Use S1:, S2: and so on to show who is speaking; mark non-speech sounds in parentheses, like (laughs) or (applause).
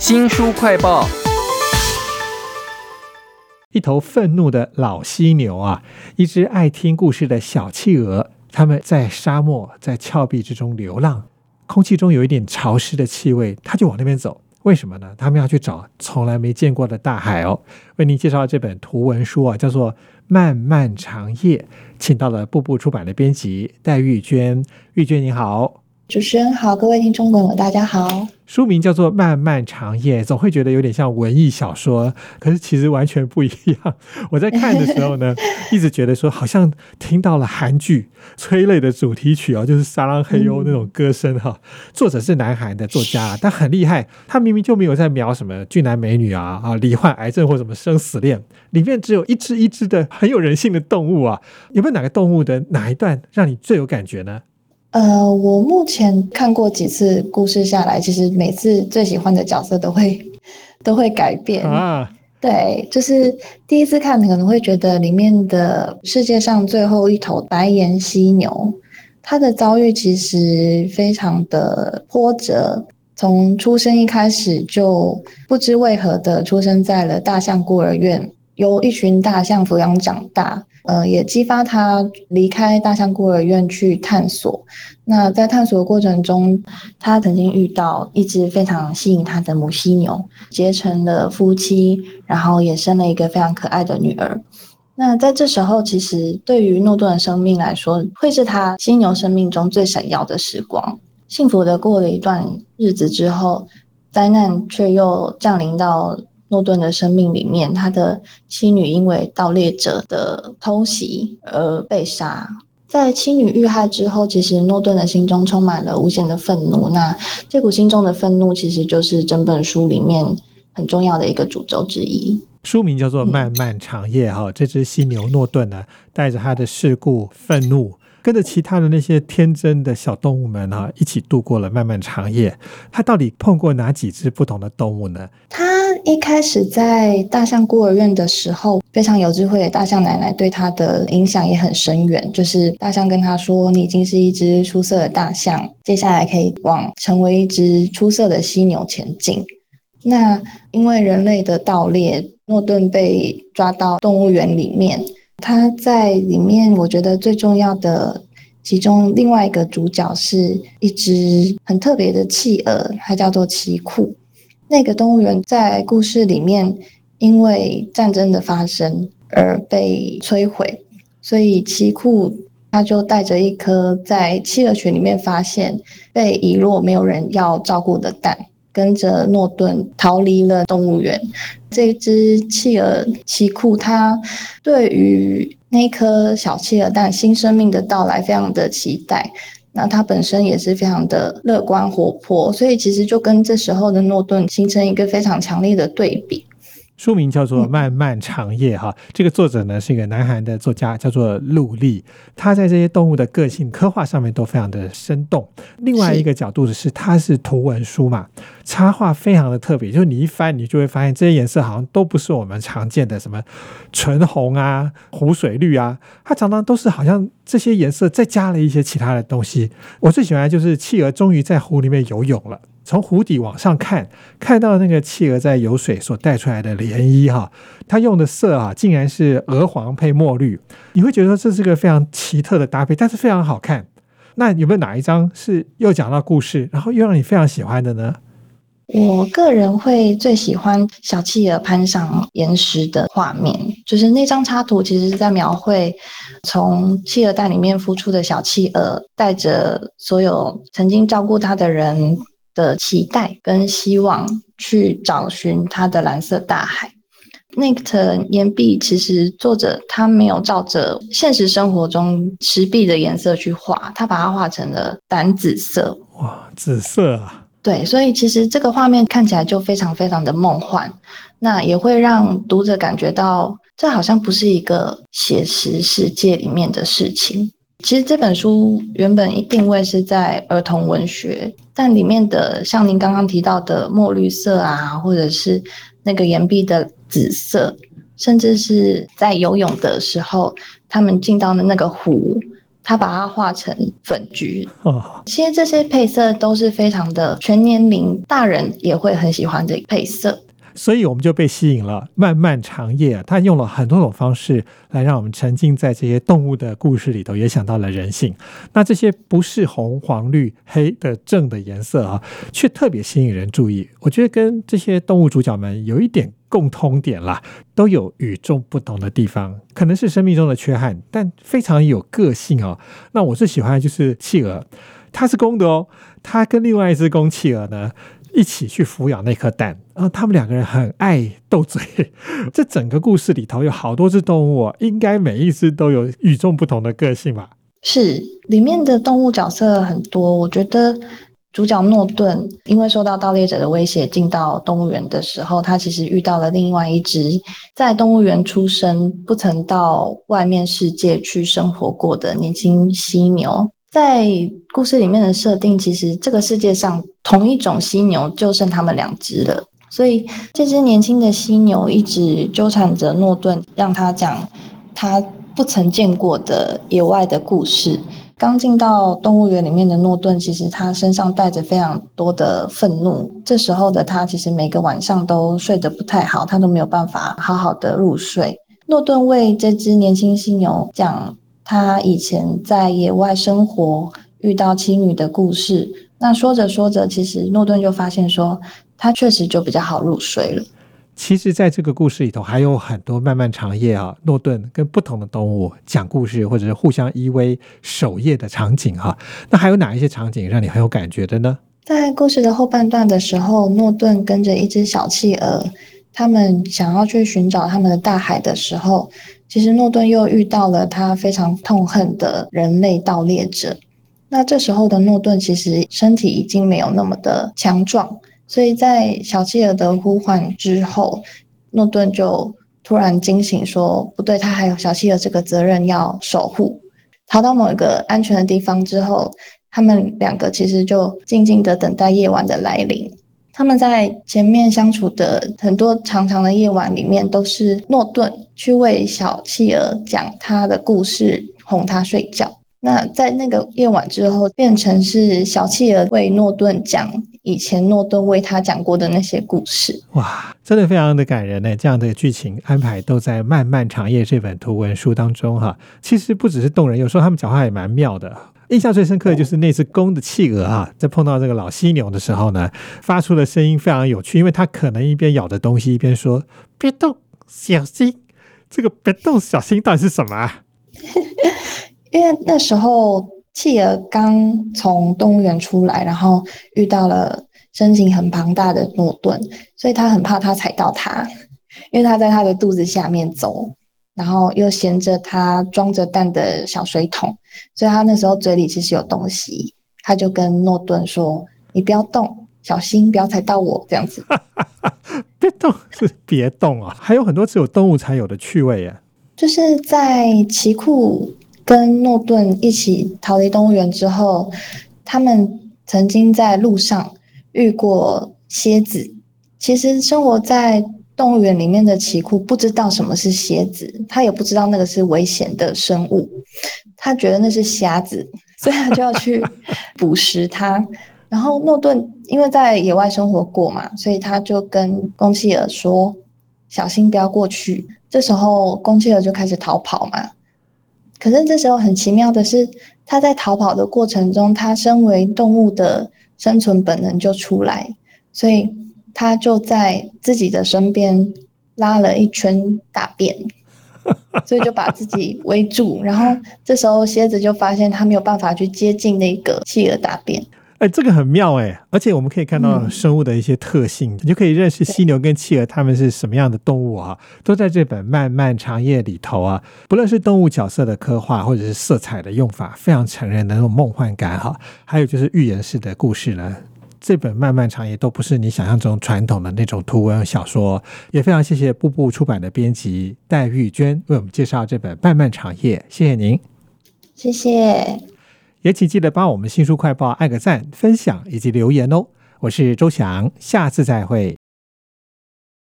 S1: 新书快报：
S2: 一头愤怒的老犀牛啊，一只爱听故事的小企鹅，它们在沙漠、在峭壁之中流浪，空气中有一点潮湿的气味，它就往那边走。为什么呢？他们要去找从来没见过的大海哦。为您介绍这本图文书啊，叫做《漫漫长夜》，请到了步步出版的编辑戴玉娟。玉娟你好。
S3: 主持人好，各位听众朋友，大家好。
S2: 书名叫做《漫漫长夜》，总会觉得有点像文艺小说，可是其实完全不一样。我在看的时候呢，(laughs) 一直觉得说好像听到了韩剧催泪的主题曲哦，就是《沙朗嘿呦》那种歌声哈。作者是南韩的作家，但很厉害，他明明就没有在描什么俊男美女啊啊，罹患癌症或什么生死恋，里面只有一只一只的很有人性的动物啊。有没有哪个动物的哪一段让你最有感觉呢？
S3: 呃，我目前看过几次故事下来，其实每次最喜欢的角色都会 (laughs) 都会改变啊。对，就是第一次看可能会觉得里面的世界上最后一头白岩犀牛，它的遭遇其实非常的波折，从出生一开始就不知为何的出生在了大象孤儿院，由一群大象抚养长大。呃，也激发他离开大象孤儿院去探索。那在探索的过程中，他曾经遇到一只非常吸引他的母犀牛，结成了夫妻，然后也生了一个非常可爱的女儿。那在这时候，其实对于诺顿的生命来说，会是他犀牛生命中最闪耀的时光。幸福的过了一段日子之后，灾难却又降临到。诺顿的生命里面，他的妻女因为盗猎者的偷袭而被杀。在妻女遇害之后，其实诺顿的心中充满了无限的愤怒。那这股心中的愤怒，其实就是整本书里面很重要的一个主轴之一。
S2: 书名叫做《漫漫长夜》哈，这只犀牛诺顿呢，带着他的事故、愤怒。跟着其他的那些天真的小动物们啊，一起度过了漫漫长夜。他到底碰过哪几只不同的动物呢？
S3: 他一开始在大象孤儿院的时候，非常有智慧的大象奶奶对他的影响也很深远。就是大象跟他说：“你已经是一只出色的大象，接下来可以往成为一只出色的犀牛前进。”那因为人类的盗猎，诺顿被抓到动物园里面。他在里面，我觉得最重要的其中另外一个主角是一只很特别的企鹅，它叫做奇库。那个动物园在故事里面因为战争的发生而被摧毁，所以奇库他就带着一颗在企鹅群里面发现被遗落、没有人要照顾的蛋。跟着诺顿逃离了动物园。这只企鹅奇库，它对于那颗小企鹅蛋新生命的到来非常的期待。那他本身也是非常的乐观活泼，所以其实就跟这时候的诺顿形成一个非常强烈的对比。
S2: 书名叫做《漫漫长夜》哈，这个作者呢是一个南韩的作家，叫做陆丽。他在这些动物的个性刻画上面都非常的生动。另外一个角度的是，它是图文书嘛，插画非常的特别，就是你一翻，你就会发现这些颜色好像都不是我们常见的什么纯红啊、湖水绿啊，它常常都是好像这些颜色再加了一些其他的东西。我最喜欢就是企鹅终于在湖里面游泳了。从湖底往上看，看到那个企鹅在游水所带出来的涟漪哈，它用的色啊，竟然是鹅黄配墨绿，你会觉得这是个非常奇特的搭配，但是非常好看。那有没有哪一张是又讲到故事，然后又让你非常喜欢的呢？
S3: 我个人会最喜欢小企鹅攀上岩石的画面，就是那张插图，其实是在描绘从企鹅蛋里面孵出的小企鹅，带着所有曾经照顾它的人。的期待跟希望去找寻它的蓝色大海。那个岩壁其实作者他没有照着现实生活中石壁的颜色去画，他把它画成了淡紫色。
S2: 哇，紫色啊！
S3: 对，所以其实这个画面看起来就非常非常的梦幻，那也会让读者感觉到这好像不是一个写实世界里面的事情。其实这本书原本定位是在儿童文学，但里面的像您刚刚提到的墨绿色啊，或者是那个岩壁的紫色，甚至是在游泳的时候，他们进到的那个湖，他把它画成粉橘。哦，其实这些配色都是非常的全年龄大人也会很喜欢的配色。
S2: 所以我们就被吸引了。漫漫长夜，他用了很多种方式来让我们沉浸在这些动物的故事里头，也想到了人性。那这些不是红、黄、绿、黑的正的颜色啊，却特别吸引人注意。我觉得跟这些动物主角们有一点共通点啦，都有与众不同的地方，可能是生命中的缺憾，但非常有个性哦。那我最喜欢的就是企鹅，它是公的哦，它跟另外一只公企鹅呢。一起去抚养那颗蛋，然后他们两个人很爱斗嘴。(laughs) 这整个故事里头有好多只动物，应该每一只都有与众不同的个性吧？
S3: 是，里面的动物角色很多。我觉得主角诺顿因为受到盗猎者的威胁，进到动物园的时候，他其实遇到了另外一只在动物园出生、不曾到外面世界去生活过的年轻犀牛。在故事里面的设定，其实这个世界上同一种犀牛就剩他们两只了，所以这只年轻的犀牛一直纠缠着诺顿，让他讲他不曾见过的野外的故事。刚进到动物园里面的诺顿，其实他身上带着非常多的愤怒。这时候的他，其实每个晚上都睡得不太好，他都没有办法好好的入睡。诺顿为这只年轻犀牛讲。他以前在野外生活遇到妻女的故事，那说着说着，其实诺顿就发现说，他确实就比较好入睡了。
S2: 其实，在这个故事里头，还有很多漫漫长夜啊，诺顿跟不同的动物讲故事，或者是互相依偎守夜的场景哈。那还有哪一些场景让你很有感觉的呢？
S3: 在故事的后半段的时候，诺顿跟着一只小企鹅，他们想要去寻找他们的大海的时候。其实诺顿又遇到了他非常痛恨的人类盗猎者。那这时候的诺顿其实身体已经没有那么的强壮，所以在小企鹅的呼唤之后，诺顿就突然惊醒，说：“不对，他还有小企鹅这个责任要守护。”逃到某一个安全的地方之后，他们两个其实就静静的等待夜晚的来临。他们在前面相处的很多长长的夜晚里面，都是诺顿去为小企鹅讲他的故事，哄他睡觉。那在那个夜晚之后，变成是小企鹅为诺顿讲以前诺顿为他讲过的那些故事。
S2: 哇，真的非常的感人呢！这样的剧情安排都在《漫漫长夜》这本图文书当中哈。其实不只是动人，有时候他们讲话也蛮妙的。印象最深刻的就是那只公的企鹅啊，在碰到这个老犀牛的时候呢，发出的声音非常有趣，因为它可能一边咬着东西，一边说“别动，小心”。这个“别动，小心”到底是什么？(laughs)
S3: 因为那时候企鹅刚从动物园出来，然后遇到了身形很庞大的诺顿，所以他很怕他踩到它，因为他在他的肚子下面走。然后又衔着他装着蛋的小水桶，所以他那时候嘴里其实有东西，他就跟诺顿说：“你不要动，小心不要踩到我。”这样子，(laughs)
S2: 别动是别动啊！还有很多只有动物才有的趣味耶，
S3: 就是在奇库跟诺顿一起逃离动物园之后，他们曾经在路上遇过蝎子。其实生活在动物园里面的奇库不知道什么是蝎子，他也不知道那个是危险的生物，他觉得那是瞎子，所以他就要去 (laughs) 捕食它。然后诺顿因为在野外生活过嘛，所以他就跟公企鹅说：“小心不要过去。”这时候公企鹅就开始逃跑嘛。可是这时候很奇妙的是，他在逃跑的过程中，他身为动物的生存本能就出来，所以。他就在自己的身边拉了一圈大便，(laughs) 所以就把自己围住。然后这时候蝎子就发现他没有办法去接近那个企鹅大便。
S2: 哎，这个很妙哎！而且我们可以看到生物的一些特性，你就可以认识犀牛跟企鹅它们是什么样的动物啊，都在这本《漫漫长夜》里头啊。不论是动物角色的刻画，或者是色彩的用法，非常成人的那种梦幻感哈。还有就是寓言式的故事呢。这本漫漫长夜都不是你想象中传统的那种图文小说，也非常谢谢步步出版的编辑戴玉娟为我们介绍这本漫漫长夜，谢谢您，
S3: 谢谢，
S2: 也请记得帮我们新书快报按个赞、分享以及留言哦。我是周翔，下次再会。